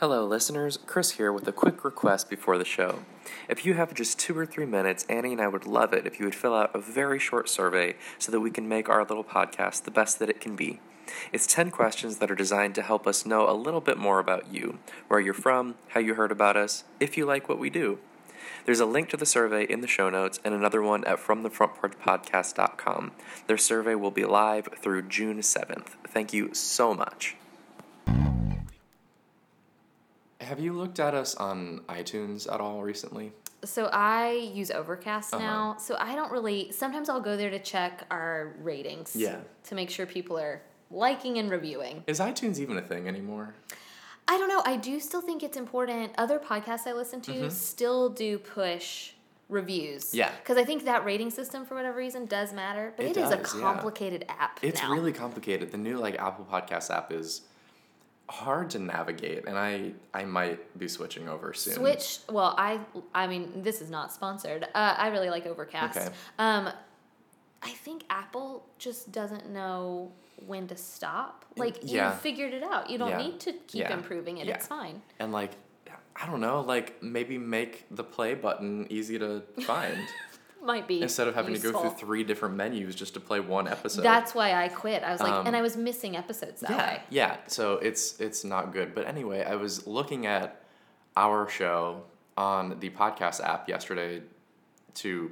Hello, listeners. Chris here with a quick request before the show. If you have just two or three minutes, Annie and I would love it if you would fill out a very short survey so that we can make our little podcast the best that it can be. It's 10 questions that are designed to help us know a little bit more about you, where you're from, how you heard about us, if you like what we do. There's a link to the survey in the show notes and another one at fromthefrontporchpodcast.com. Their survey will be live through June 7th. Thank you so much. Have you looked at us on iTunes at all recently? So I use Overcast Uh-huh. now. So I don't really. Sometimes I'll go there to check our ratings. Yeah. To make sure people are liking and reviewing. Is iTunes even a thing anymore? I don't know. I do still think it's important. Other podcasts I listen to still do push reviews. Mm-hmm. Yeah. Because I think that rating system, for whatever reason, does matter. But It it is a does, yeah. complicated app. It's now. really complicated. The new like Apple Podcast app is hard to navigate, and I I might be switching over soon. Switch. Well, I I mean this is not sponsored. Uh, I really like Overcast. Okay. Um, I think Apple just doesn't know when to stop. Like yeah. you figured it out. You don't Yeah. need to keep Yeah. improving it. It's fine. And like, I don't know, like maybe make the play button easy to find Might be instead of having to go through three different menus just to play one episode. That's why I quit. I was like, Um, and I was missing episodes that yeah, way. yeah. So it's it's not good. But anyway, I was looking at our show on the podcast app yesterday to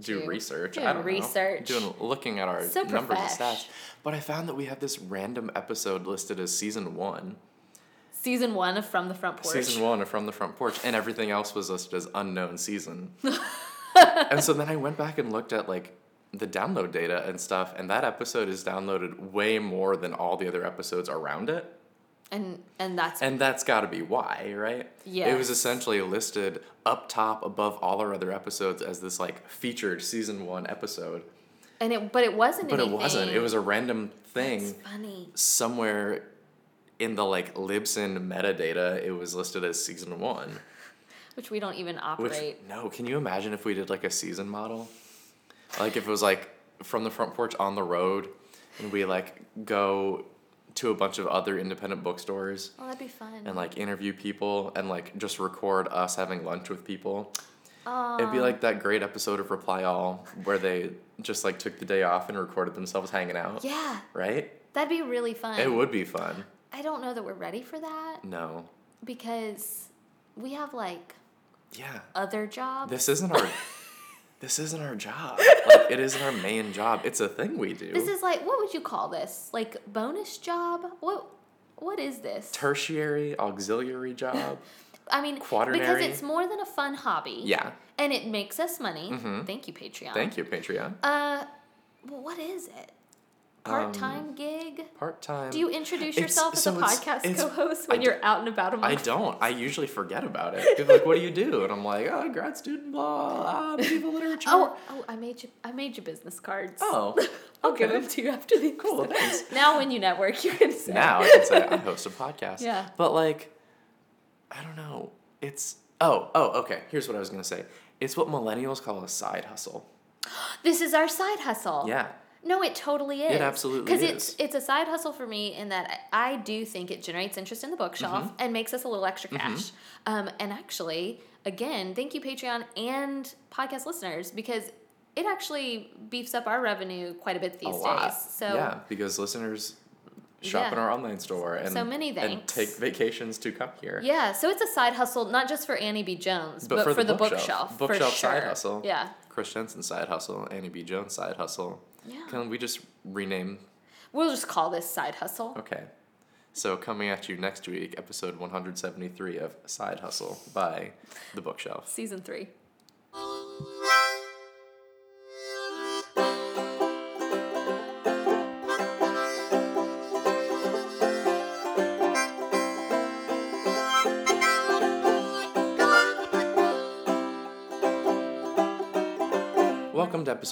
do you. research. Doing I don't research. know. Doing looking at our So numbers and stats. But I found that we have this random episode listed as season one. Season one of From the Front Porch. Season one of From the Front Porch, and everything else was listed as unknown season. and so then I went back and looked at like the download data and stuff, and that episode is downloaded way more than all the other episodes around it. And and that's And that's got to be why, right? Yeah. It was essentially listed up top above all our other episodes as this like featured season one episode. and it but it wasn't But it wasn't. It was a random thing That's funny. somewhere in the like Libsyn metadata. It was listed as season one. Which we don't even Which operate. no, can you imagine if we did like a season model? Like if it was like from the front porch on the road, and we like go to a bunch of other independent bookstores Oh, that'd be fun. and like interview people and like just record us having lunch with people. Aw. It'd be like that great episode of Reply All where they just like took the day off and recorded themselves hanging out. yeah, Right? that'd be really fun. It would be fun. I don't know that we're ready for that No. because we have like Yeah. other jobs. This isn't our this isn't our job. Like it isn't our main job. It's a thing we do. This is like what would you call this? Like bonus job? What what is this? tertiary auxiliary job. I mean, because it's more than a fun hobby. Yeah. And it makes us money. Mhm. Thank you, Patreon. Thank you, Patreon. Uh, well, what is it? Part time gig? Part time. Do you introduce It's- yourself as so a podcast co-host I when d- you're out and about among I don't. I usually forget about it. People are like, what do you do? And I'm like, oh, grad student, blah, ah, medieval literature. Oh, oh, I made you. I made you business cards. Oh, I'll give them to you after the Cool, thanks. Now, when you network, you can say. now I can say I host a podcast. Yeah. But like, I don't know. It's oh oh okay. Here's what I was gonna say. It's what millennials call a side hustle. This is our side hustle. Yeah. No, it totally is. It absolutely is. Because it's it's a side hustle for me in that I do think it generates interest in the bookshelf Mm-hmm. and makes us a little extra cash. Um, and actually, again, thank you Patreon and podcast listeners because it actually beefs up our revenue quite a bit these a lot. days. So yeah, because listeners shop in our online store and So many and thanks. take vacations to come here. yeah, so it's a side hustle not just for Annie B. Jones, but, for, the, bookshelf. for Bookshelf side hustle. Yeah. Chris Jensen side hustle. Annie B. Jones side hustle. Yeah. Can we just rename? We'll just call this Side Hustle. Okay. So coming at you next week, episode 173 of Side Hustle by The Bookshelf. Season 3.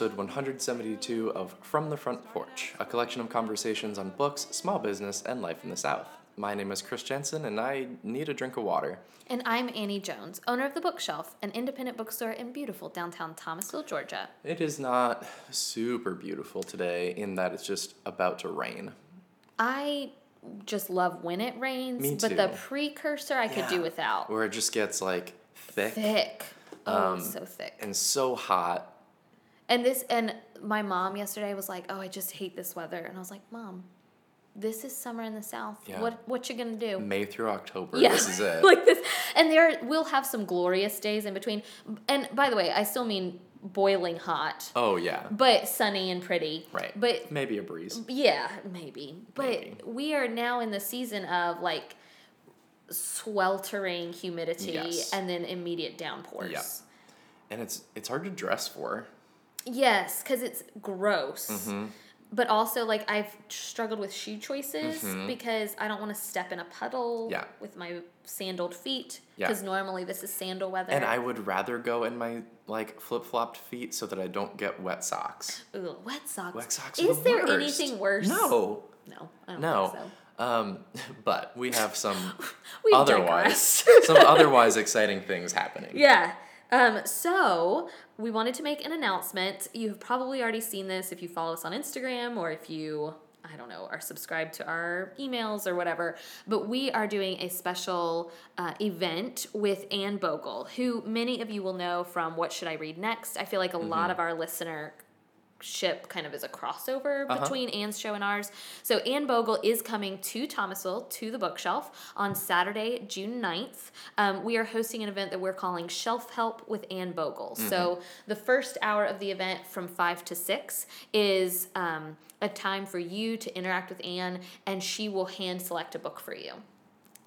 Episode 172 of From the Front Porch, a collection of conversations on books, small business, and life in the South. My name is Chris Jensen, and I need a drink of water. And I'm Annie Jones, owner of The Bookshelf, an independent bookstore in beautiful downtown Thomasville, Georgia. It is not super beautiful today in that it's just about to rain. I just love when it rains. Me But the precursor I could do without. Where it just gets like thick, Thick. Oh, Um, so thick. and so hot. And this and my mom yesterday was like, "Oh, I just hate this weather," and I was like, "Mom, this is summer in the south. Yeah. What what you gonna do?" May through October. Yeah, This is it. like this, and there we'll have some glorious days in between. And by the way, I still mean boiling hot, oh yeah. but sunny and pretty. Right. But Maybe a breeze. yeah, maybe. But Maybe. we are now in the season of like sweltering humidity Yes. and then immediate downpours. Yeah. And it's it's hard to dress for. Yes, because it's gross. Mm-hmm. But also, like, I've struggled with shoe choices because I don't want to step in a puddle Mm-hmm. Yeah. with my sandaled feet. Yeah. Because normally this is sandal weather. And I would rather go in my like flip flopped feet so that I don't get wet socks. Ugh, wet socks. Wet socks Is the there worst. anything worse? No. No, I don't No. think so. Um, but we have some We've otherwise some otherwise exciting things happening. Yeah. Um, so we wanted to make an announcement. You've probably already seen this if you follow us on Instagram or if you, I don't know, are subscribed to our emails or whatever. But we are doing a special uh, event with Anne Bogel, who many of you will know from What Should I Read Next. I feel like a lot of our listener ship kind of is a crossover Uh-huh. between Anne's show and ours. So Anne Bogel is coming to Thomasville to the bookshelf on Saturday, June 9th. Um, we are hosting an event that we're calling Shelf Help with Anne Bogel. So the first hour of the event from 5 to 6 is um, a time for you to interact with Anne and she will hand select a book for you.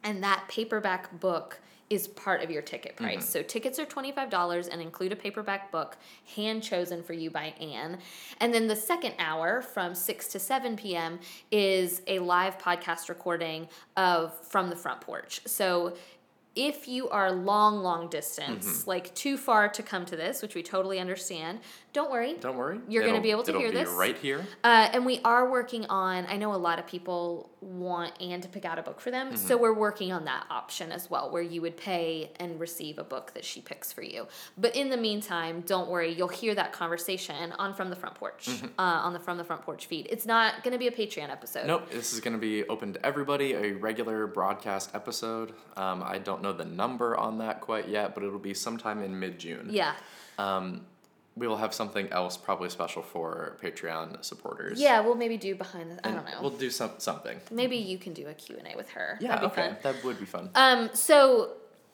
And that paperback book is part of your ticket price. So tickets are $25 and include a paperback book hand chosen for you by Anne. And then the second hour from 6 to 7 p.m. is a live podcast recording of From the Front Porch. So if you are long, long distance, like too far to come to this, which we totally understand, don't worry. Don't worry. You're gonna be able to hear be this. right here. Uh, and we are working on, I know a lot of people want Anne to pick out a book for them. So we're working on that option as well, where you would pay and receive a book that she picks for you. But in the meantime, don't worry, you'll hear that conversation on From the Front Porch, uh, on the From the Front Porch feed. It's not going to be a Patreon episode. Nope, this is going to be open to everybody, a regular broadcast episode. Um, I don't know the number on that quite yet, but it'll be sometime in mid June. Yeah. Um, we will have something else probably special for Patreon supporters. Yeah, we'll maybe do behind the, I don't know. We'll do some something. maybe you can do a Q&A with her. Yeah, That'd be okay, that would be fun. Um, so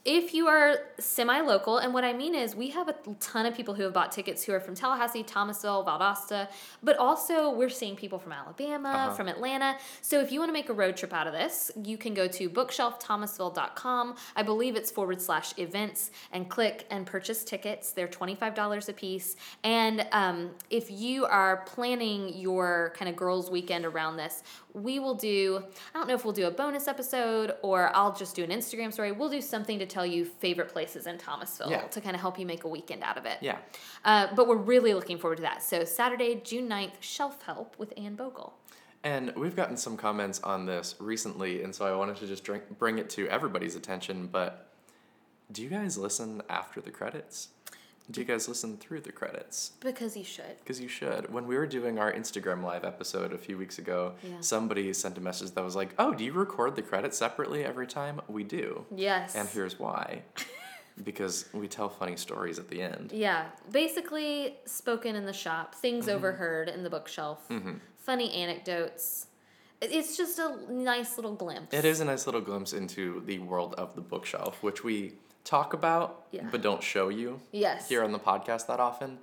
if you are semi-local, and what I mean is we have a ton of people who have bought tickets who are from Tallahassee, Thomasville, Valdosta, but also we're seeing people from Alabama, Uh-huh. from Atlanta. So if you want to make a road trip out of this, you can go to bookshelfthomasville.com. I believe it's forward slash events and click and purchase tickets. They're $25 a piece. And um, if you are planning your kind of girls' weekend around this, we will do, I don't know if we'll do a bonus episode or I'll just do an Instagram story. We'll do something to tell you favorite places in Thomasville Yeah. to kind of help you make a weekend out of it. yeah. Uh, but we're really looking forward to that. So Saturday, June 9th, Shelf Help with Anne Bogel. And we've gotten some comments on this recently, and so I wanted to just drink, bring it to everybody's attention. But do you guys listen after the credits? Do you guys listen through the credits? Because you should. Because you should. When we were doing our Instagram live episode a few weeks ago, Yeah. somebody sent a message that was like, "Oh, do you record the credits separately every time?" We do, Yes. and here's why. because we tell funny stories at the end. Yeah, basically spoken in the shop, things Mm-hmm. overheard in the bookshelf, funny anecdotes. It's just a nice little glimpse. It is a nice little glimpse into the world of the bookshelf, which we talk about Yeah. but don't show you Yes. here on the podcast that often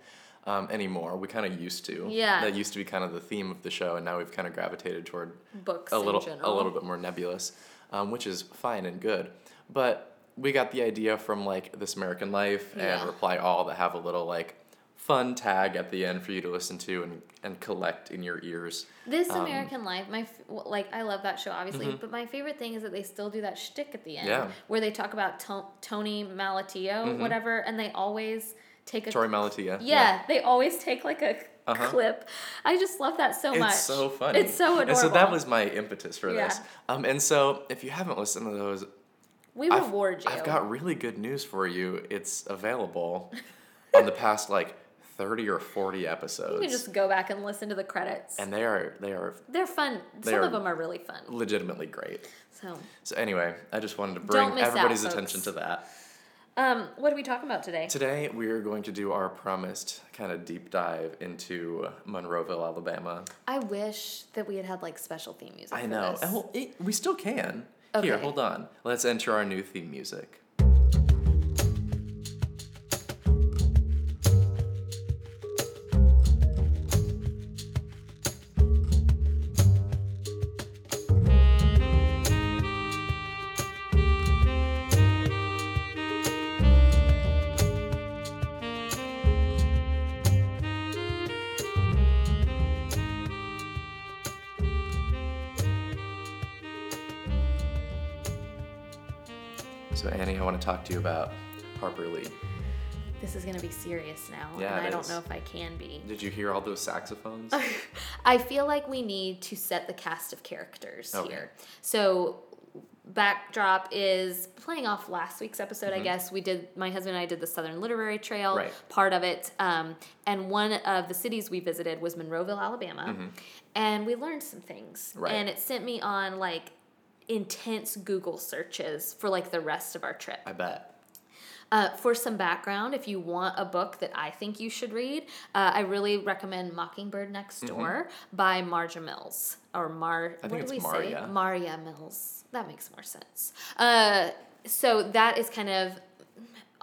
um, anymore. We kind of used to. Yeah. That used to be kind of the theme of the show, and now we've kind of gravitated toward Books a little in general. a little bit more nebulous, um, which is fine and good. But we got the idea from like This American Life Yeah. and Reply All that have a little like fun tag at the end for you to listen to and, and collect in your ears. This Um, American Life, my like I love that show obviously, but my favorite thing is that they still do that shtick at the end, Mm-hmm. Yeah. where they talk about to- Tony Malatio, whatever, and they always take a Torey Malatia. yeah, they always take like a Uh-huh. clip. I just love that so much. It's so funny. It's so adorable. And so that was my impetus for this. Um, and so if you haven't listened to those, we I've, reward you. I've got really good news for you. It's available on the past like 30 or 40 episodes. You can just go back and listen to the credits. and they are they are They're fun. They Some are- of them are really fun. legitimately great. So, So anyway, I just wanted to bring miss out, everybody's attention to that. um, what are we talking about today? Today we are going to do our promised kind of deep dive into Monroeville, Alabama. I wish that we had had like special theme music. I for know. well, it, we still can. Okay. Here, hold on. Let's enter our new theme music. So Annie, I want to talk to you about Harper Lee. This is gonna be serious now, Yeah, and I don't is. know if I can be. Did you hear all those saxophones? I feel like we need to set the cast of characters Okay. here. So backdrop is playing off last week's episode i guess we did my husband and i did the southern literary trail Mm-hmm. Right. part of it um, and one of the cities we visited was monroeville alabama Mhm. and we learned some things Mm-hmm. Right. and it sent me on like intense google searches for like the rest of our trip I bet. uh, for some background, if you want a book that I think you should read, uh, I really recommend Mockingbird Next Door by Marja Mills. Or Mar. Mm-hmm. I what do we Maria. say? Maria Mills. That makes more sense. Uh, so that is kind of.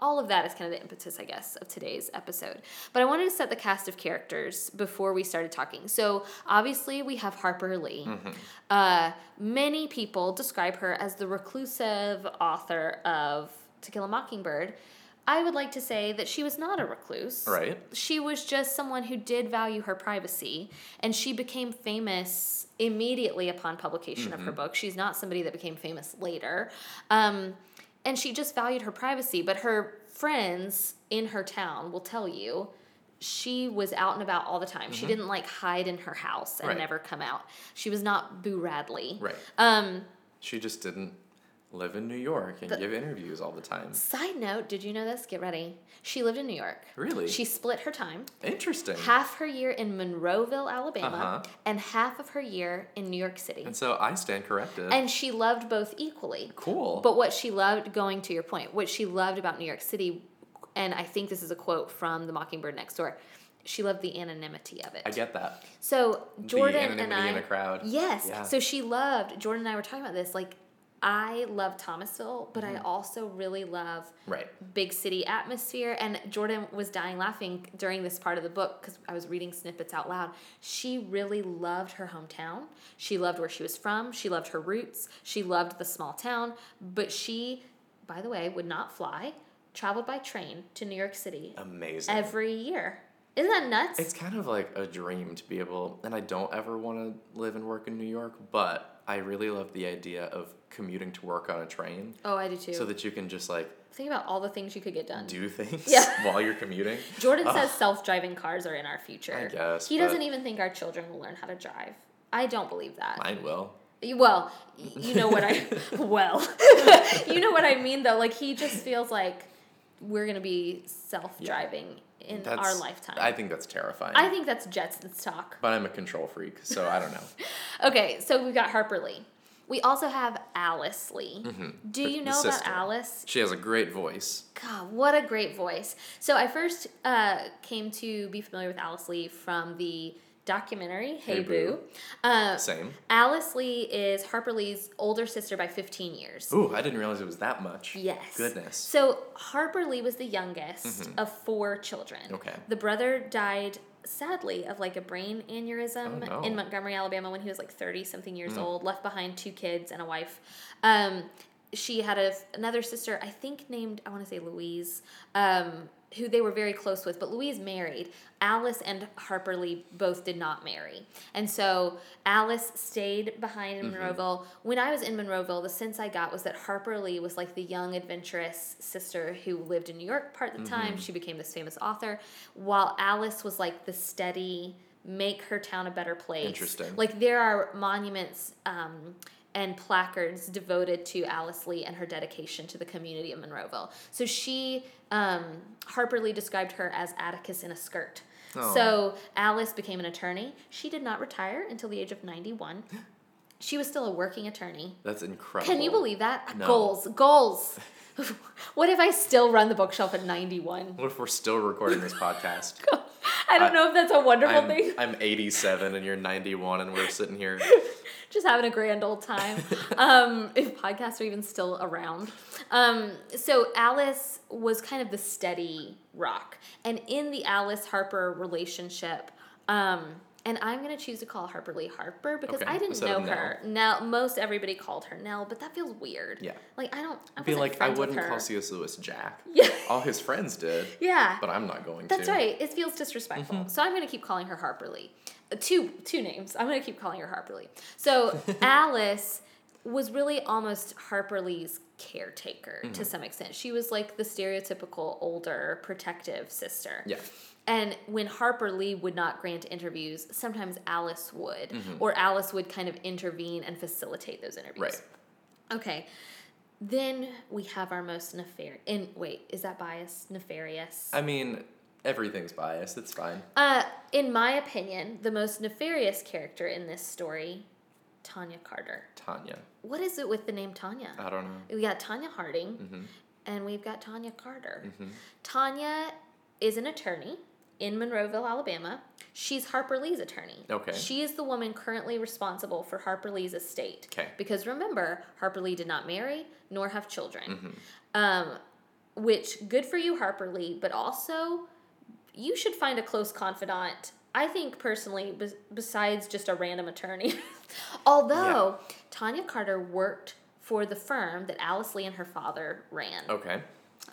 All of that is kind of the impetus, I guess, of today's episode. But I wanted to set the cast of characters before we started talking. So obviously, we have Harper Lee. Mm-hmm. Uh, many people describe her as the reclusive author of To Kill a Mockingbird. I would like to say that she was not a recluse. Right. She was just someone who did value her privacy, and she became famous immediately upon publication of her book. She's not somebody that became famous later. Um, and she just valued her privacy, but her friends in her town will tell you she was out and about all the time. She didn't like hide in her house and Right. never come out. She was not Boo Radley. Right. Um, She just didn't live in New York and give interviews all the time. side note, did you know this? Get ready. She lived in New York. Really? She split her time. Interesting. half her year in Monroeville, Alabama, Uh-huh. and half of her year in New York City. and so I stand corrected. And she loved both equally. cool. But what she loved, going to your point, what she loved about New York City, and I think this is a quote from The Mockingbird Next Door, she loved the anonymity of it. I get that. So Jordan and anonymity I, in a crowd. yes. Yeah. So she loved. Jordan and I were talking about this. Like, I love Thomasville, but Mm-hmm. I also really love Right. big city atmosphere. And Jordan was dying laughing during this part of the book because I was reading snippets out loud. She really loved her hometown. She loved where she was from. She loved her roots. She loved the small town. But she, by the way, would not fly, traveled by train to New York City Amazing. every year. Isn't that nuts? It's kind of like a dream to be able, and I don't ever want to live and work in New York, but I really love the idea of commuting to work on a train oh, I do too. so that you can just like Think about all the things you could get done. do things Yeah. while you're commuting. Jordan Ugh. says self-driving cars are in our future. I guess, he doesn't even think our children will learn how to drive. I don't believe that. Mine will. Well, you know what I well, you know what I mean though. Like he just feels like we're gonna be self-driving in That's, our lifetime. I think that's terrifying. I think that's Jetsons talk. but I'm a control freak, so I don't know. Okay, so we've got Harper Lee. We also have Alice Lee. Do Mm-hmm. The- you know about sister. Alice? She has a great voice. God, what a great voice. So I first uh, came to be familiar with Alice Lee from the documentary Hey, Hey Boo. Boo. Uh, Same. Alice Lee is Harper Lee's older sister by 15 years. Ooh, I didn't realize it was that much. Yes. Goodness. So Harper Lee was the youngest of four children. Mm-hmm. Okay. The brother died sadly of like a brain aneurysm Oh, no. Mm. in Montgomery, Alabama when he was like 30 something years old, left behind two kids and a wife. Um, she had a, another sister, I think named, I want to say Louise, um, who they were very close with, but Louise married. Alice and Harper Lee both did not marry. And so Alice stayed behind in Mm-hmm. Monroeville. When I was in Monroeville, the sense I got was that Harper Lee was like the young, adventurous sister who lived in New York part of the Mm-hmm. time. She became this famous author, while Alice was like the steady, make her town a better place. Interesting. Like there are monuments um, and placards devoted to Alice Lee and her dedication to the community of Monroeville. So she, um, Harper Lee described her as Atticus in a skirt. Oh. So Alice became an attorney. She did not retire until the age of 91. She was still a working attorney. That's incredible. Can you believe that? No. Goals, goals. what if I still run the bookshelf at 91? What if we're still recording this podcast? I don't I- know if that's a wonderful I'm, thing. I'm 87 and you're 91 and we're sitting here. just having a grand old time. um, if podcasts are even still around. Um, so Alice was kind of the steady rock, and in the Alice Harper relationship. Um, and I'm gonna choose to call Harper Lee Harper because Okay, I didn't instead know her. Nell, most everybody called her Nell, but that feels weird. Yeah. Like I don't. I feel like I wouldn't call C.S. Lewis Jack. Yeah. All his friends did, Yeah. but I'm not going to That's to. right. It feels disrespectful. Mm-hmm. So I'm going to keep calling her Harper Lee. Uh, two two names. I'm going to keep calling her Harper Lee. So Alice was really almost Harper Lee's caretaker Mm-hmm. to some extent. She was like the stereotypical older protective sister. Yeah. And when Harper Lee would not grant interviews, sometimes Alice would, Mm-hmm. or Alice would kind of intervene and facilitate those interviews. Right. Okay. Then we have our most nefarious. And wait, is that bias? Nefarious. I mean, everything's biased. It's fine. Uh, in my opinion, the most nefarious character in this story, Tanya Carter. Tanya. What is it with the name Tanya? I don't know. We got Tonya Harding, Mm-hmm. and we've got Tanya Carter. Tanya is an attorney in Monroeville, Alabama. She's Harper Lee's attorney. Okay. She is the woman currently responsible for Harper Lee's estate. Okay. Because remember, Harper Lee did not marry nor have children. Mm-hmm. Um, which good for you, Harper Lee, but also you should find a close confidant. I think personally, bes- besides just a random attorney. Although Tanya Carter worked for the firm that Alice Lee and her father ran. Okay.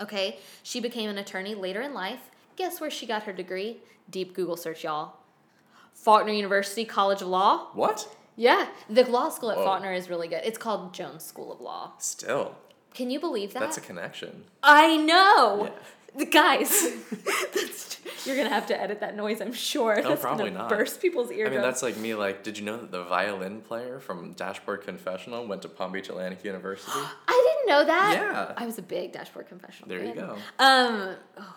Okay, she became an attorney later in life. Guess where she got her degree? Deep Google search, y'all. Faulkner University College of Law. What? Yeah, the law school at Whoa. Faulkner is really good. It's called Jones School of Law. Still. Can you believe that? That's a connection. I know. Yeah. Guys, that's, you're gonna have to edit that noise. I'm sure. No, that's probably gonna not. burst people's I mean, that's like me. Like, did you know that the violin player from Dashboard Confessional went to Palm Beach Atlantic University? I didn't know that. Yeah. I was a big Dashboard Confessional. There you go. Um. Oh.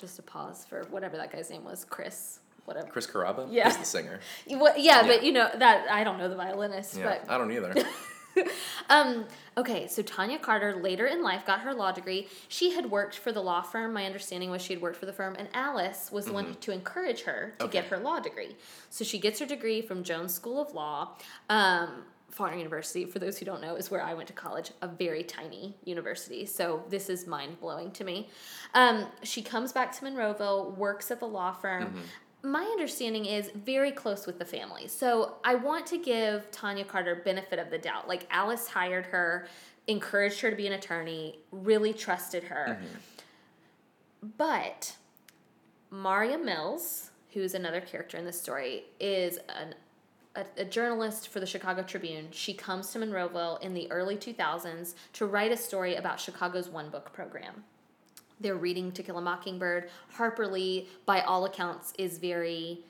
Just a pause for whatever that guy's name was, Chris. Whatever. Chris Carrabba Yeah. is the singer. What, yeah, but you know that I don't know the violinist, Yeah, but I don't either. Um, okay, so Tanya Carter later in life got her law degree. She had worked for the law firm. My understanding was she had worked for the firm, and Alice was the one to encourage her to get Mm-hmm. Her law degree. So she gets her degree from Jones School of Law. Um, Faulkner University, for those who don't know, is where I went to college, a very tiny university. So this is mind blowing to me. Um, she comes back to Monroeville, works at the law firm. Mm-hmm. My understanding is very close with the family. So I want to give Tanya Carter benefit of the doubt. Like Alice hired her, encouraged her to be an attorney, really trusted her. But Maria Mills, who's another character in the story, is an a, a journalist for the Chicago Tribune. She comes to Monroeville in the early 2000s to write a story about Chicago's one book program. They're reading To Kill a Mockingbird. Harper Lee, by all accounts, is very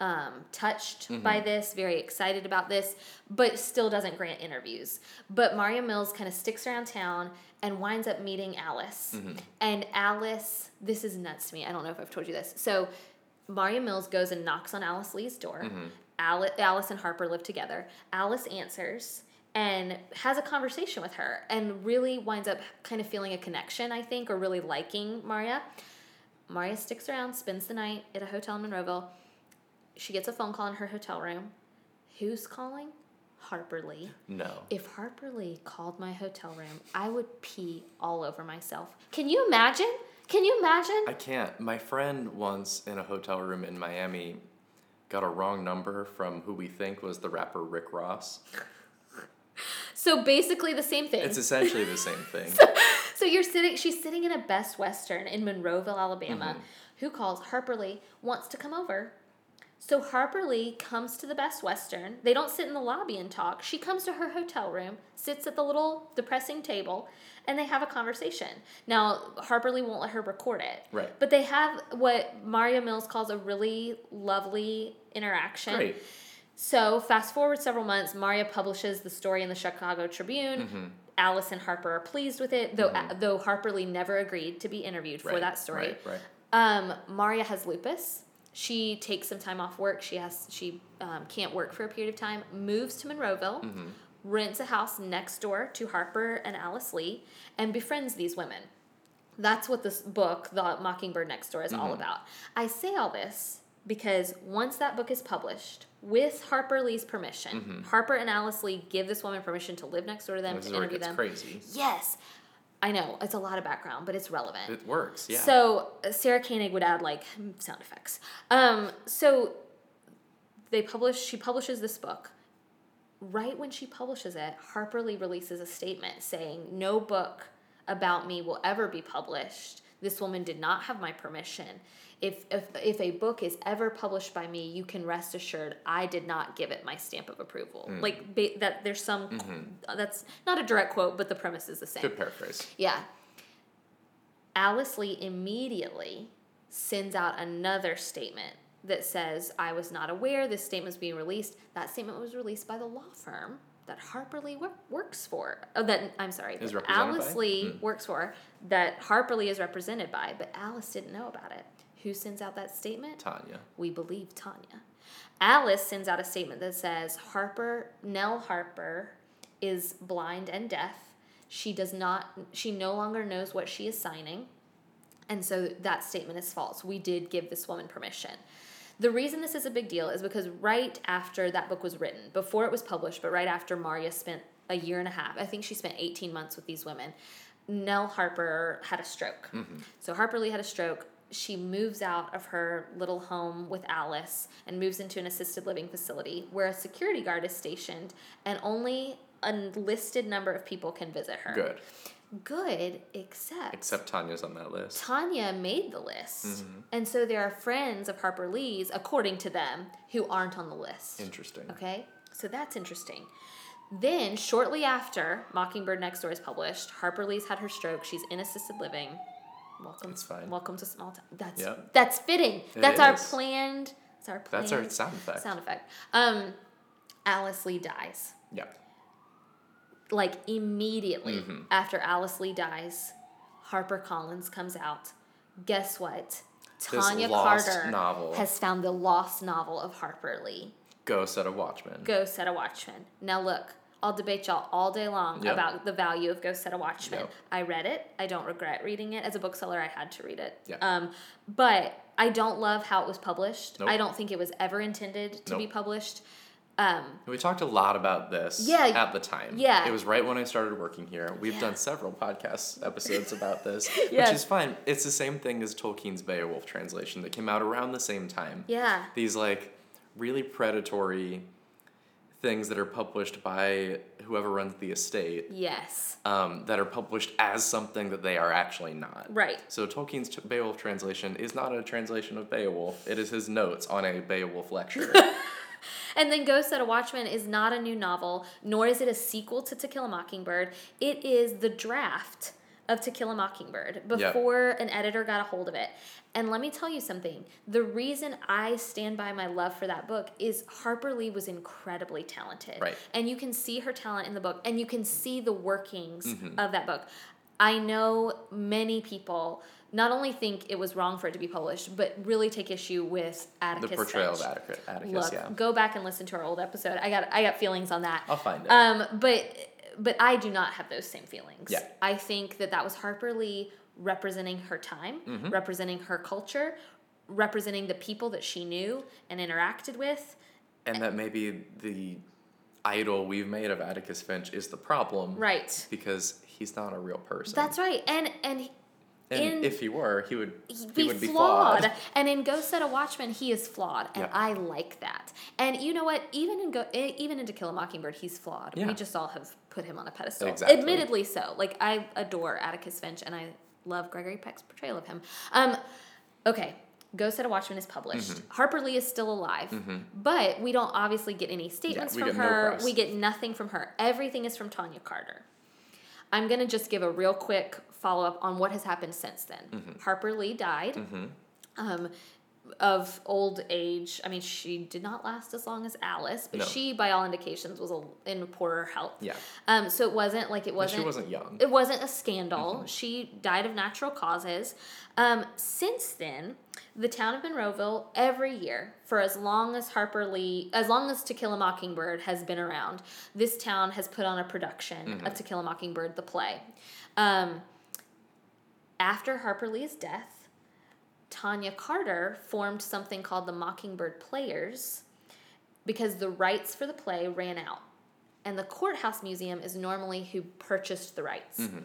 um, touched mm-hmm. by this, very excited about this, but still doesn't grant interviews. But Maria Mills kind of sticks around town and winds up meeting Alice. Mm-hmm. And Alice, this is nuts to me. I don't know if I've told you this. So Maria Mills goes and knocks on Alice Lee's door. Alice, Alice and Harper live together. Alice answers and has a conversation with her and really winds up kind of feeling a connection, I think, or really liking Maria. Maria sticks around, spends the night at a hotel in Monroeville. She gets a phone call in her hotel room. Who's calling? Harper Lee. No. If Harper Lee called my hotel room, I would pee all over myself. Can you imagine? Can you imagine? I can't. My friend once in a hotel room in Miami got a wrong number from who we think was the rapper Rick Ross. So basically the same thing. It's essentially the same thing. So you're sitting, she's sitting in a Best Western in Monroeville, Alabama. Mm-hmm. Who calls Harper Lee wants to come over. So Harper Lee comes to the Best Western. They don't sit in the lobby and talk. She comes to her hotel room, sits at the little depressing table, and they have a conversation. Now Harper Lee won't let her record it. Right. But they have what Maria Mills calls a really lovely interaction. Great. So fast forward several months, Maria publishes the story in the Chicago Tribune. Mm-hmm. Alice and Harper are pleased with it, though though Harper Lee never agreed to be interviewed for Right, that story. Right, right. Um, Maria has lupus. She takes some time off work. She has she um, can't work for a period of time. Moves to Monroeville, Mm-hmm. rents a house next door to Harper and Alice Lee, and befriends these women. That's what this book, The Mockingbird Next Door, is all Mm-hmm. about. I say all this because once that book is published, with Harper Lee's permission, Harper and Alice Lee give this woman permission to live next door to them Mm-hmm. This to is where it interview them. crazy. Yes, I know it's a lot of background, but it's relevant. It works, yeah. So uh, Sarah Koenig would add like sound effects. Um, so they publish. She publishes this book. Right when she publishes it, Harper Lee releases a statement saying, "No book about me will ever be published. This woman did not have my permission. If if if a book is ever published by me, you can rest assured I did not give it my stamp of approval. Mm. Like ba- that. There's some. Mm-hmm. That's not a direct quote, but the premise is the same. Good paraphrase. Yeah. Alice Lee immediately sends out another statement that says, I was not aware this statement was being released. That statement was released by the law firm that Harper Lee works for. Oh, that, I'm sorry. Is that Alice by? Lee Hmm. works for, that Harper Lee is represented by, but Alice didn't know about it. Who sends out that statement? Tanya. we believe Tanya. Alice sends out a statement that says Harper, Nell Harper, is blind and deaf. She does not, she no longer knows what she is signing. And so that statement is false. We did give this woman permission. The reason this is a big deal is because right after that book was written, before it was published, but right after Maria spent a year and a half, I think she spent 18 months with these women, Nell Harper had a stroke. Mm-hmm. So Harper Lee had a stroke. She moves out of her little home with Alice and moves into an assisted living facility where a security guard is stationed and only a listed number of people can visit her. Good. Good, except Except Tanya's on that list. Tanya made the list. Mm-hmm. And so there are friends of Harper Lee's, according to them, who aren't on the list. Interesting. Okay? So that's interesting. Then, shortly after Mockingbird Next Door is published, Harper Lee's had her stroke. She's in assisted living. Welcome, It's fine. welcome to small town. That's Yep. that's fitting. It that's our planned. That's our planned. That's our sound effect. sound effect. Um, Alice Lee dies Yeah. Like immediately Mm-hmm. after Alice Lee dies, Harper Collins comes out. Guess what? Tanya Carter novel. has found the lost novel of Harper Lee. Go set a Watchman. Go Set a Watchman. Now look, I'll debate y'all all day long Yep. about the value of Go Set a Watchman. Yep. I read it. I don't regret reading it. As a bookseller, I had to read it. Yeah. Um, but I don't love how it was published. Nope. I don't think it was ever intended to be published. Um, We talked a lot about this Yeah, at the time. yeah. It was right when I started working here. We've Yeah. done several podcast episodes about this, Yes. which is fine. It's the same thing as Tolkien's Beowulf translation that came out around the same time. yeah. These like really predatory things that are published by whoever runs the estate Yes. um, that are published as something that they are actually not. Right. So Tolkien's Beowulf translation is not a translation of Beowulf. It is his notes on a Beowulf lecture. And then Go Set a Watchman is not a new novel, nor is it a sequel to To Kill a Mockingbird. It is the draft of To Kill a Mockingbird before an editor got a hold of it. And let me tell you something. The reason I stand by my love for that book is Harper Lee was incredibly talented. Right. And you can see her talent in the book, and you can see the workings Mm-hmm. of that book. I know many people not only think it was wrong for it to be published, but really take issue with Atticus. the portrayal Finch. of Atticus, Atticus Look, yeah. go back and listen to our old episode. I got I got feelings on that. I'll find it. Um, but but I do not have those same feelings. Yeah. I think that that was Harper Lee representing her time, Mm-hmm. representing her culture, representing the people that she knew and interacted with. and that maybe the idol we've made of Atticus Finch is the problem. Right. Because he's not a real person. That's right. And and and in- if he were, he would he be, would be flawed. flawed. And in Go Set a Watchman, he is flawed, and Yeah. I like that. And you know what? Even in Go, even in To Kill a Mockingbird, he's flawed. Yeah. We just all have put him on a pedestal. Exactly. Admittedly so. Like I adore Atticus Finch, and I love Gregory Peck's portrayal of him. Um, okay. Go Set a Watchman is published. Mm-hmm. Harper Lee is still alive, but we don't obviously get any statements we from get no her. we get nothing from her. Everything is from Tanya Carter. I'm going to just give a real quick follow up on what has happened since then. Mm-hmm. Harper Lee died. Um, of old age. I mean, she did not last as long as Alice, but No. she, by all indications, was a, in poorer health. Yeah. Um. So it wasn't like it wasn't. she wasn't young. It wasn't a scandal. She died of natural causes. Um, since then, the town of Monroeville, every year, for as long as Harper Lee, as long as To Kill a Mockingbird has been around, this town has put on a production of To Kill a Mockingbird, the play. Um, after Harper Lee's death, Tanya Carter formed something called the Mockingbird Players because the rights for the play ran out. And the Courthouse Museum is normally who purchased the rights. Mm-hmm.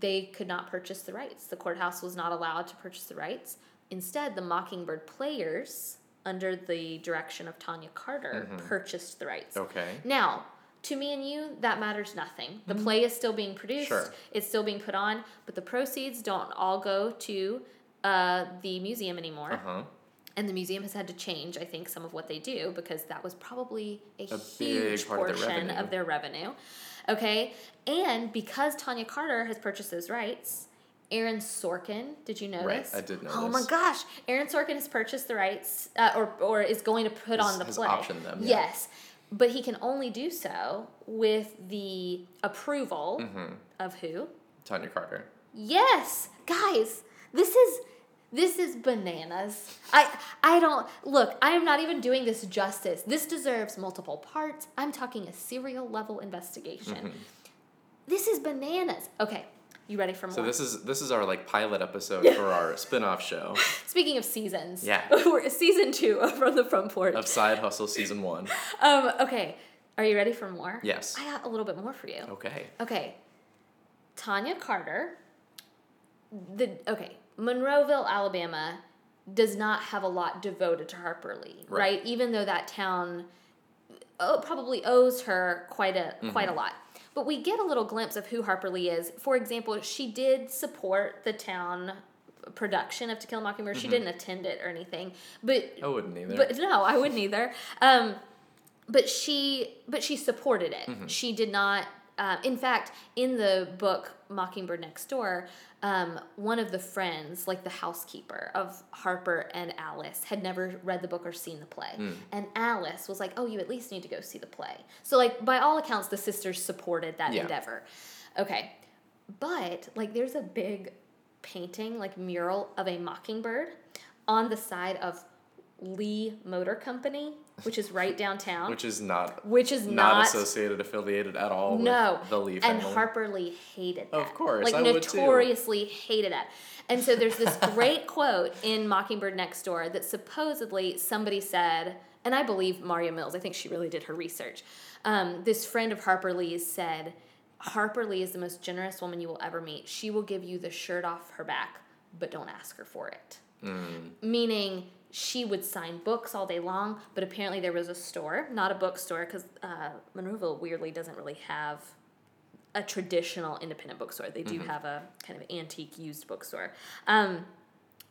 They could not purchase the rights. The courthouse was not allowed to purchase the rights. Instead, the Mockingbird Players, under the direction of Tanya Carter, mm-hmm. purchased the rights. Okay. Now, to me and you, that matters nothing. The mm-hmm. play is still being produced, Sure. it's still being put on, but the proceeds don't all go to uh, the museum anymore. Uh huh. And the museum has had to change, I think, some of what they do because that was probably a, A huge part of their portion of their revenue. Okay. And because Tanya Carter has purchased those rights, Aaron Sorkin, did you know Right, this? I did know Oh this. my gosh. Aaron Sorkin has purchased the rights uh, or, or is going to put Has- on the has play. optioned them, yeah. Yes. But he can only do so with the approval Mm-hmm. of who? Tanya Carter. Yes, guys, this is this is bananas. I I don't look. I am not even doing this justice. This deserves multiple parts. I'm talking a serial level investigation. Mm-hmm. This is bananas. Okay, you ready for more? So this is this is our like pilot episode for our spin-off show Speaking of seasons, Yeah. we're season two of From the Front Porch. of Side Hustle season one. Um, okay, are you ready for more? Yes. I got a little bit more for you. Okay. Okay. Tanya Carter. The okay, Monroeville, Alabama does not have a lot devoted to Harper Lee, right? Right. Even though that town oh, probably owes her quite a quite a lot. But we get a little glimpse of who Harper Lee is. For example, she did support the town production of To Kill a Mockingbird. She didn't attend it or anything, but I wouldn't either. but no, I wouldn't either. Um, but she, but she supported it. Mm-hmm. She did not. Uh, in fact, in the book Mockingbird Next Door, um, one of the friends, like the housekeeper of Harper and Alice, had never read the book or seen the play, Mm. and Alice was like, "Oh, you at least need to go see the play." So, like by all accounts, the sisters supported that Yeah. endeavor. Okay, but like, there's a big painting, like mural of a mockingbird on the side of Lee Motor Company, which is right downtown, which is not which is not, not, associated, affiliated at all no. with the Lee and family. Harper Lee hated that. Of course, like I notoriously hated it. And so there's this great quote in Mockingbird Next Door that supposedly somebody said, and I believe Maria Mills. I think she really did her research. Um, this friend of Harper Lee's said, Harper Lee is the most generous woman you will ever meet. She will give you the shirt off her back, but don't ask her for it. Mm. Meaning she would sign books all day long, but apparently there was a store, not a bookstore, because uh, Monroeville weirdly doesn't really have a traditional independent bookstore. They do have a kind of antique used bookstore. Um,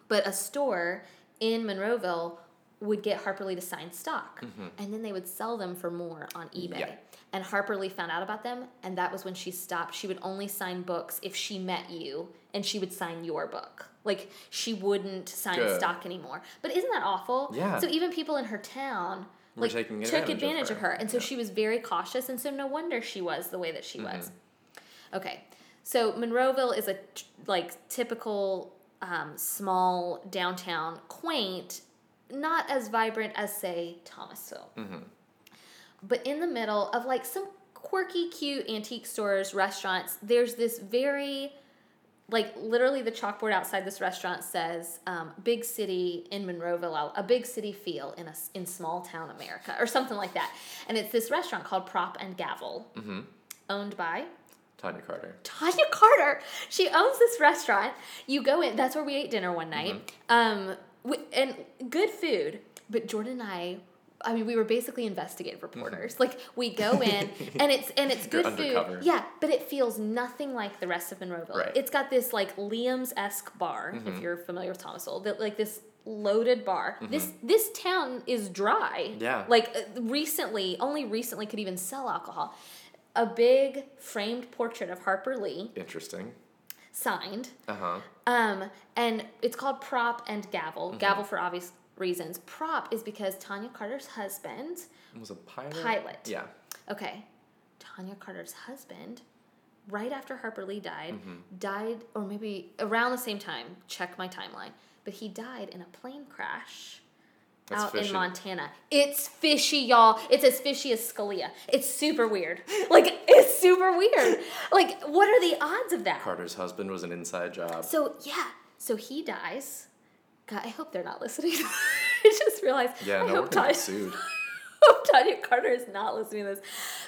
but a store in Monroeville would get Harper Lee to sign stock, and then they would sell them for more on eBay. Yeah. And Harper Lee found out about them, and that was when she stopped. She would only sign books if she met you, and she would sign your book. Like she wouldn't sign Good. stock anymore. But isn't that awful? Yeah. So even people in her town like took advantage of advantage of her, her. and so Yeah. she was very cautious, and so no wonder she was the way that she was. Mm-hmm. Okay, so Monroeville is a t- like typical um, small downtown, quaint, not as vibrant as say Thomasville, Mm-hmm. But in the middle of like some quirky, cute antique stores, restaurants. There's this very like literally the chalkboard outside this restaurant says um, big city in monroeville a big city feel in a in small town america or something like that and it's this restaurant called prop and gavel Mm-hmm. owned by Tanya Carter. Tanya Carter. She owns this restaurant. You go in. That's where we ate dinner one night. Mm-hmm. Um, and good food. But Jordan and I, I mean, we were basically investigative reporters. Like we go in, and it's and it's good food. Yeah, but it feels nothing like the rest of Monroeville. Right. It's got this like Liam's esque bar. If you're familiar with Thomasville, that like this loaded bar. This this town is dry. Yeah. Like uh, recently, only recently could even sell alcohol. A big framed portrait of Harper Lee Interesting. signed. Uh huh. Um, and it's called Prop and Gavel. Mm-hmm. Gavel for obvious reasons. Prop is because Tanya Carter's husband, was a pilot. Pilot. Yeah. okay, Tanya Carter's husband, right after Harper Lee died, Mm-hmm. died, or maybe around the same time, check my timeline, but he died in a plane crash. That's out in. Montana. It's fishy, y'all. It's as fishy as Scalia. It's super weird. Like, it's super weird. Like, what are the odds of that? Carter's husband was an inside job. So yeah, so he dies. God, I hope they're not listening. I just realized. Yeah, I no, we're hope Tonja, sued. hope Tonja Carter is not listening to this.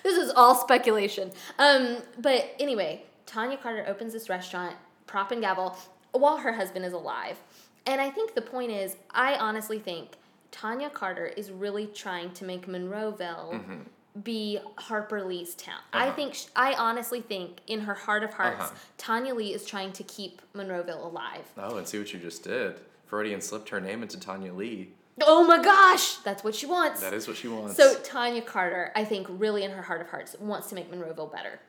This is all speculation. Um, but anyway, Tonja Carter opens this restaurant, Prop and Gavel, while her husband is alive. And I think the point is, I honestly think Tonja Carter is really trying to make Monroeville be Harper Lee's town. I Uh-huh. think sh- I honestly think in her heart of hearts, Uh-huh. Tonja Lee is trying to keep Monroeville alive. Oh, and see what you just did. Freudian slipped her name into Tonja Lee. Oh my gosh, that's what she wants. That is what she wants. So Tonja Carter, I think, really in her heart of hearts, wants to make Monroeville better.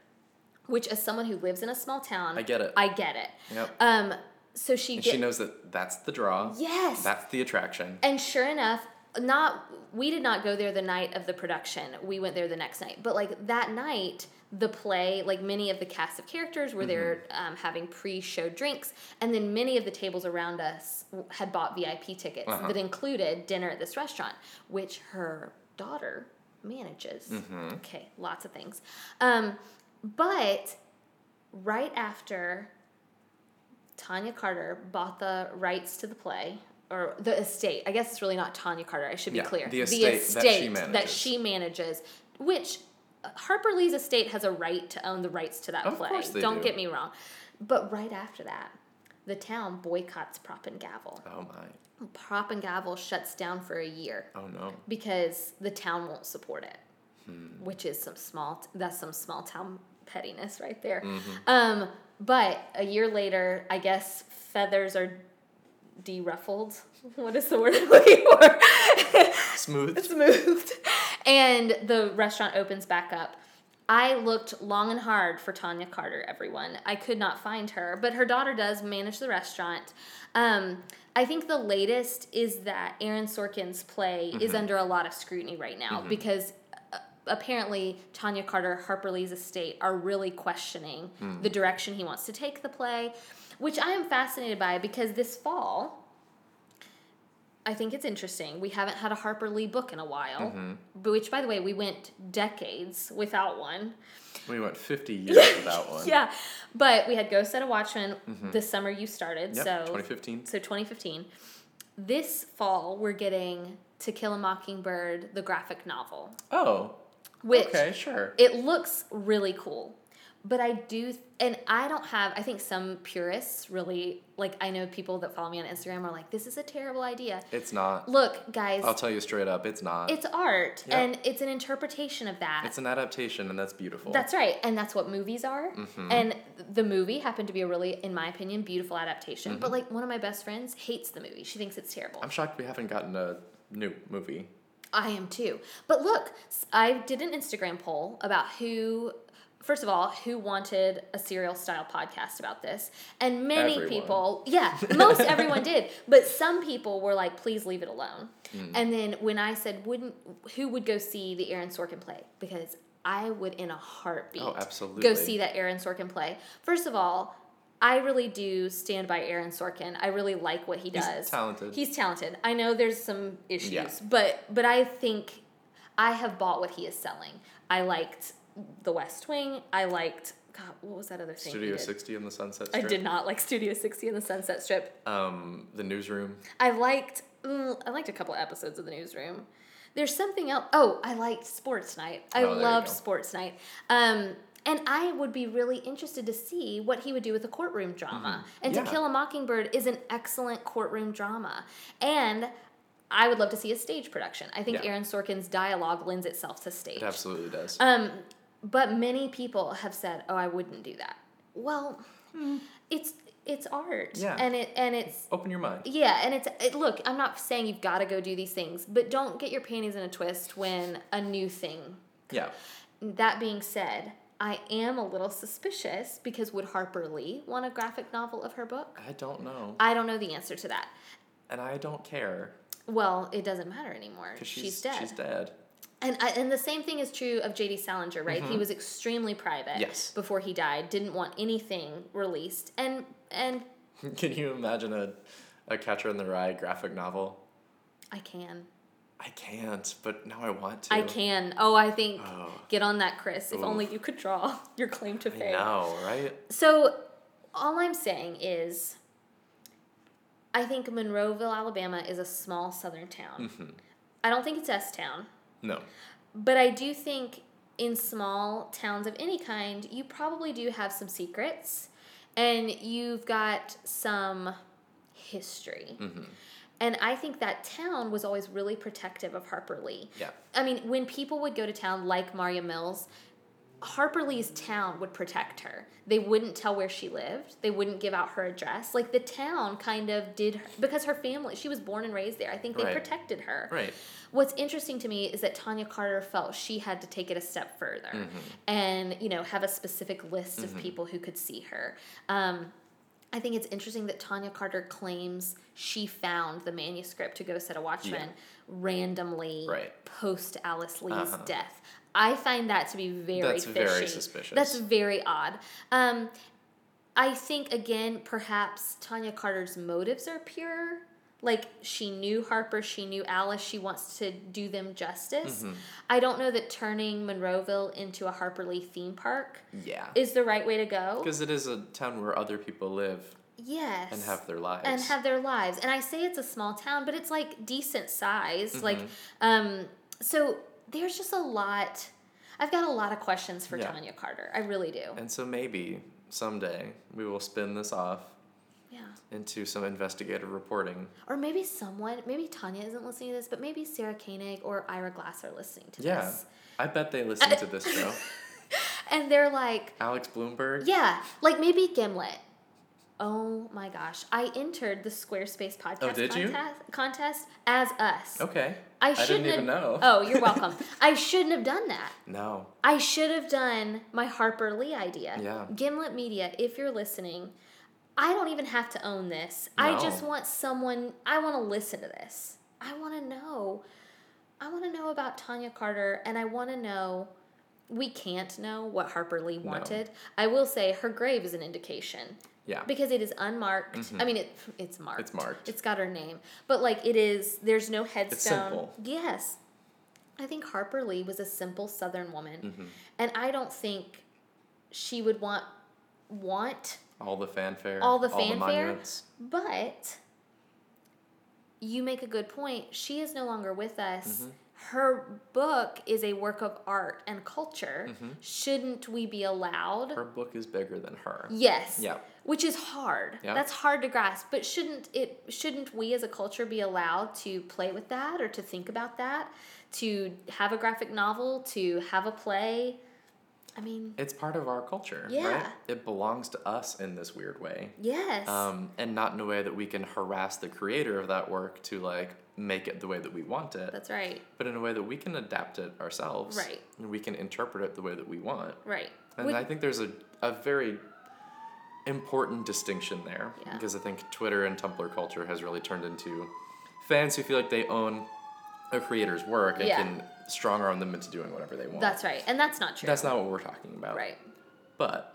Which, as someone who lives in a small town, I get it. I get it. Yep. Um, so she and get- she knows that that's the draw. Yes. That's the attraction. And sure enough, not we did not go there the night of the production. We went there the next night. But like that night, the play, like many of the cast of characters were there um, having pre-show drinks, and then many of the tables around us had bought VIP tickets Uh-huh. that included dinner at this restaurant, which her daughter manages. Okay, lots of things. Um, but right after Tonja Carter bought the rights to the play or the estate. I guess it's really not Tonja Carter. I should be Yeah, clear. the estate that she that manages. she manages, which Harper Lee's estate has a right to own the rights to that Of play. Don't do. get me wrong. But right after that, the town boycotts Prop and Gavel. Oh my. Prop and Gavel shuts down for a year Oh no. because the town won't support it, Hmm. which is some small. that's some small town pettiness right there. Mm-hmm. Um, but a year later, I guess feathers are deruffled. What is the word I'm looking for? Smooth. it's moved, and the restaurant opens back up. I looked long and hard for Tonja Carter, everyone. I could not find her, but her daughter does manage the restaurant. Um, I think the latest is that Aaron Sorkin's play is under a lot of scrutiny right now because uh, apparently Tonja Carter, Harper Lee's estate are really questioning the direction he wants to take the play, which I am fascinated by because this fall, I think it's interesting. We haven't had a Harper Lee book in a while, mm-hmm. but which, by the way, we went decades without one. we went 50 years without one. Yeah, but we had Go Set a Watchman mm-hmm. the summer you started, Yep, so 2015. so 2015. This fall, we're getting To Kill a Mockingbird, the graphic novel, Oh. which Okay, sure. it looks really cool. But I do, and I don't have, I think some purists really, like, I know people that follow me on Instagram are like, this is a terrible idea. It's not. Look, guys, I'll tell you straight up, it's not. it's art, Yep. and it's an interpretation of that. It's an adaptation, and that's beautiful. That's right, and that's what movies are. Mm-hmm. And the movie happened to be a really, in my opinion, beautiful adaptation. Mm-hmm. But like one of my best friends hates the movie. She thinks it's terrible. I'm shocked we haven't gotten a new movie. I am too. But look, I did an Instagram poll about who. First of all, who wanted a serial style podcast about this? And many Everyone. people, yeah, most everyone did. But some people were like, please leave it alone. Hmm. And then when I said, wouldn't, who would go see the Aaron Sorkin play? Because I would, in a heartbeat, Oh, absolutely. go see that Aaron Sorkin play. First of all, I really do stand by Aaron Sorkin. I really like what he He's does. talented. He's talented. I know there's some issues, Yeah. but but I think I have bought what he is selling. I liked The West Wing. I liked God. What was that other thing? Studio 60 on the Sunset Strip. I did not like Studio 60 and the Sunset Strip. Um, the Newsroom. I liked mm, I liked a couple episodes of the newsroom. There's something else. Oh, I liked Sports Night. I Oh, loved. Sports Night. Um, and I would be really interested to see what he would do with a courtroom drama. And Yeah. To Kill a Mockingbird is an excellent courtroom drama. And I would love to see a stage production. I think Yeah. Aaron Sorkin's dialogue lends itself to stage. It absolutely does. Um, but many people have said, "Oh, I wouldn't do that." Well, hmm. it's it's art. Yeah. and it and it's Open your mind. yeah, and it's it, look. I'm not saying you've got to go do these things, but don't get your panties in a twist when a new thing. Yeah. That being said, I am a little suspicious because would Harper Lee want a graphic novel of her book? I don't know. I don't know the answer to that. And I don't care. Well, it doesn't matter anymore. She's, she's, dead. She's dead. And I, and the same thing is true of J.D. Salinger, right? He was extremely private Mm-hmm. Yes. before he died. Didn't want anything released, and and Can you imagine a, a Catcher in the Rye graphic novel? I can, I can't, but now I want to. I can. Oh, I think Oh. get on that, Chris. If Oof. only you could draw your claim to fame. I know, right? So, all I'm saying is, I think Monroeville, Alabama, is a small southern town. Mm-hmm. I don't think it's S town. No. But I do think in small towns of any kind, you probably do have some secrets and you've got some history. Mm-hmm. And I think that town was always really protective of Harper Lee. Yeah. I mean, when people would go to town like Marja Mills, Harper Lee's town would protect her. They wouldn't tell where she lived. They wouldn't give out her address. Like the town kind of did because her family, she was born and raised there. I think they Right. protected her. Right. What's interesting to me is that Tonja Carter felt she had to take it a step further and, you know, have a specific list of people who could see her. Um, I think it's interesting that Tonja Carter claims she found the manuscript to Go Set a Watchman randomly Right. post Alice Lee's Uh-huh. death. I find that to be very That's fishy. very suspicious. That's very odd. Um, I think again, perhaps Tonja Carter's motives are pure. Like she knew Harper, she knew Alice. She wants to do them justice. Mm-hmm. I don't know that turning Monroeville into a Harper Lee theme park Yeah. is the right way to go. Because it is a town where other people live Yes. and have their lives. and have their lives. And I say it's a small town, but it's like decent size. Mm-hmm. Like, um, so there's just a lot. I've got a lot of questions for Yeah. Tonja Carter. I really do. And so maybe someday we will spin this off yeah. into some investigative reporting. Or maybe someone, maybe Tonja isn't listening to this, but maybe Sarah Koenig or Ira Glass are listening to Yeah. this. Yeah. I bet they listen to this show. And they're like, Alex Blumberg. yeah, like maybe Gimlet. Oh my gosh. I entered the Squarespace oh, podcast Oh, did you? contest, contest as us. Okay. I I shouldn't even have, know. Oh, you're welcome. I shouldn't have done that. No. I should have done my Harper Lee idea. Yeah. Gimlet Media, if you're listening, I don't even have to own this. I just want someone, I want to listen to this. I want to know. I want to know about Tonja Carter and I want to know. We can't know what Harper Lee wanted. I will say her grave is an indication Yeah. because it is unmarked. I mean, it it's marked. It's marked. It's got her name, but like it is. There's no headstone. It's simple. Yes, I think Harper Lee was a simple Southern woman, Mm-hmm. and I don't think she would want want. all the fanfare. All the All the. But you make a good point. She is no longer with us. Mm-hmm. Her book is a work of art and culture. Mm-hmm. Shouldn't we be allowed? Her book is bigger than her. Yes. Yeah. Which is hard. Yeah. That's hard to grasp. But shouldn't it shouldn't we as a culture be allowed to play with that or to think about that? To have a graphic novel, to have a play? I mean, It's part of our culture, right? It belongs to us in this weird way. yes. Um, and not in a way that we can harass the creator of that work to like make it the way that we want it, That's right. but in a way that we can adapt it ourselves. Right. And we can interpret it the way that we want. Right. And I think there's a, a very important distinction there Yeah. because I think Twitter and Tumblr culture has really turned into fans who feel like they own a creator's work and Yeah. can strong arm them into doing whatever they want. that's right. And that's not true. That's not what we're talking about. right. But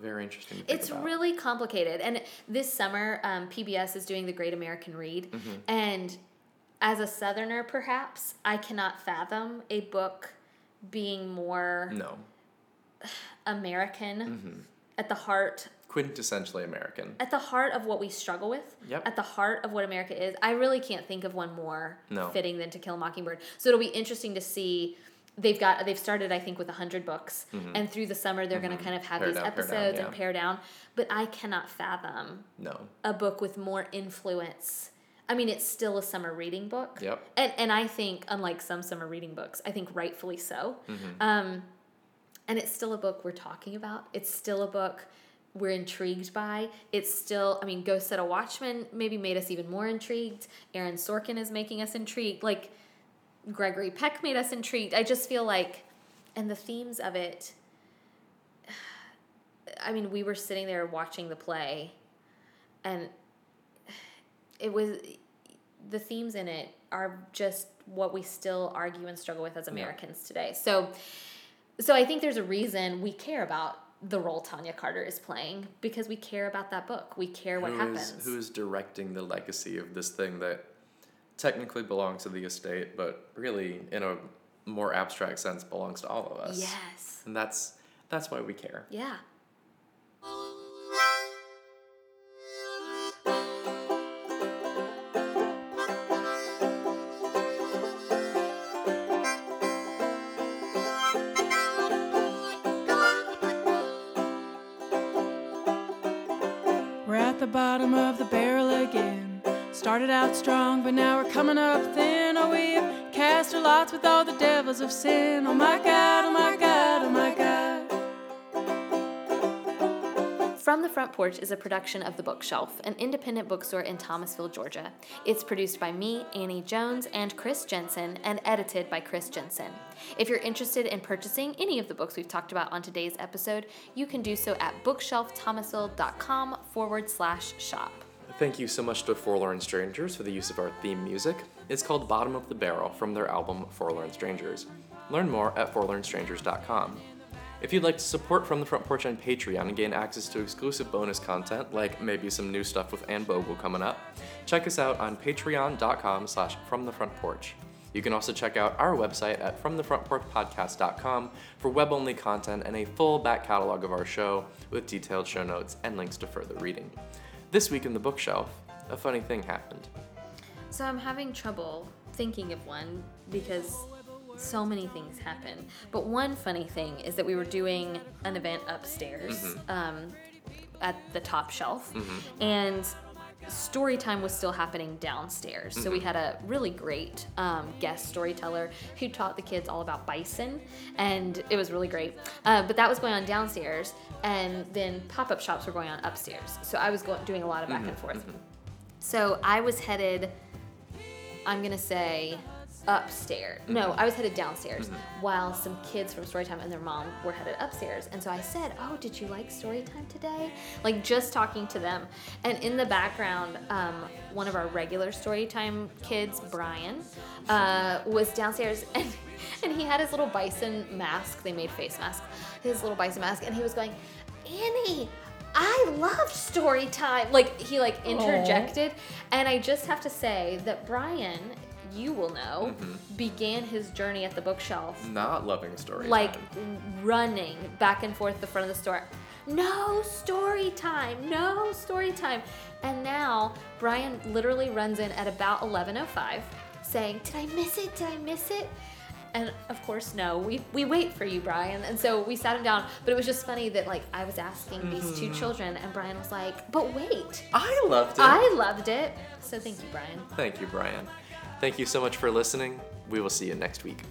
very interesting It's about. really complicated. And this summer, um, PBS is doing the Great American Read. Mm-hmm. And as a Southerner, perhaps, I cannot fathom a book being more no. American Mm-hmm. at the heart Quintessentially American. at the heart of what we struggle with, Yep. at the heart of what America is, I really can't think of one more No. fitting than To Kill a Mockingbird. So it'll be interesting to see. They've got they've started I think with hundred books, and through the summer they're going to kind of have Mm-hmm. Pare these down, pare down, episodes yeah. and pare down. But I cannot fathom No. a book with more influence. I mean, it's still a summer reading book. Yep. And and I think, unlike some summer reading books, I think rightfully so. Mm-hmm. Um, and it's still a book we're talking about. It's still a book we're intrigued by. It's still, I mean, Go Set a Watchman maybe made us even more intrigued. Aaron Sorkin is making us intrigued. Like Gregory Peck made us intrigued. I just feel like, and the themes of it, I mean, we were sitting there watching the play, and it was the themes in it are just what we still argue and struggle with as Americans yeah. today. So, so I think there's a reason we care about the role Tonja Carter is playing because we care about that book. We care what who happens. Is, who is directing the legacy of this thing that technically belongs to the estate, but really, in a more abstract sense, belongs to all of us. Yes. And that's that's why we care. Yeah. We're at the bottom of the barrel again. Started out strong, but now we're coming up thin. Oh, we cast our lots with all the devils of sin. Oh my God, oh my God, oh my God. From the Front Porch is a production of The Bookshelf, an independent bookstore in Thomasville, Georgia. It's produced by me, Annie Jones, and Chris Jensen, and edited by Chris Jensen. If you're interested in purchasing any of the books we've talked about on today's episode, you can do so at bookshelfthomasville.com forward slash shop. Thank you so much to Forlorn Strangers for the use of our theme music. It's called Bottom of the Barrel from their album Forlorn Strangers. Learn more at forlornstrangers.com. If you'd like to support From the Front Porch on Patreon and gain access to exclusive bonus content, like maybe some new stuff with Anne Bogel coming up, check us out on patreon.com slash from the front porch. You can also check out our website at fromthefrontporchpodcast.com for web-only content and a full back catalog of our show with detailed show notes and links to further reading. This week in the bookshelf, a funny thing happened. So I'm having trouble thinking of one because so many things happen. But one funny thing is that we were doing an event upstairs mm-hmm. um, at the top shelf, mm-hmm. and story time was still happening downstairs. Mm-hmm. So we mm-hmm. had a really great um, guest storyteller who taught the kids all about bison, and it was really great. Uh, but that was going on downstairs, and then pop up shops were going on upstairs. So I was going, doing a lot of back and mm-hmm. forth. Mm-hmm. So I was headed, I'm gonna say, upstairs. Mm-hmm. No, I was headed downstairs mm-hmm. while some kids from Storytime and their mom were headed upstairs. And so I said, Oh, did you like Storytime today? Like just talking to them. And in the background, um, one of our regular Storytime kids, Brian, uh, was downstairs and, and he had his little bison mask. They made face masks, his little bison mask. And he was going, Annie, I love story time. Like he like interjected, Aww. and I just have to say that Brian you will know, mm-hmm. began his journey at the bookshelf. Not loving story. Like time. running back and forth the front of the store. No story time. No story time. And now Brian literally runs in at about 11:05 saying, "Did I miss it? Did I miss it?" And of course, no. We we wait for you, Brian. And so we sat him down. But it was just funny that like I was asking mm-hmm. these two mm-hmm. children, and Brian was like, "But wait, I loved it. I loved it." So thank you, Brian. Thank you, Brian. Thank you so much for listening. We will see you next week.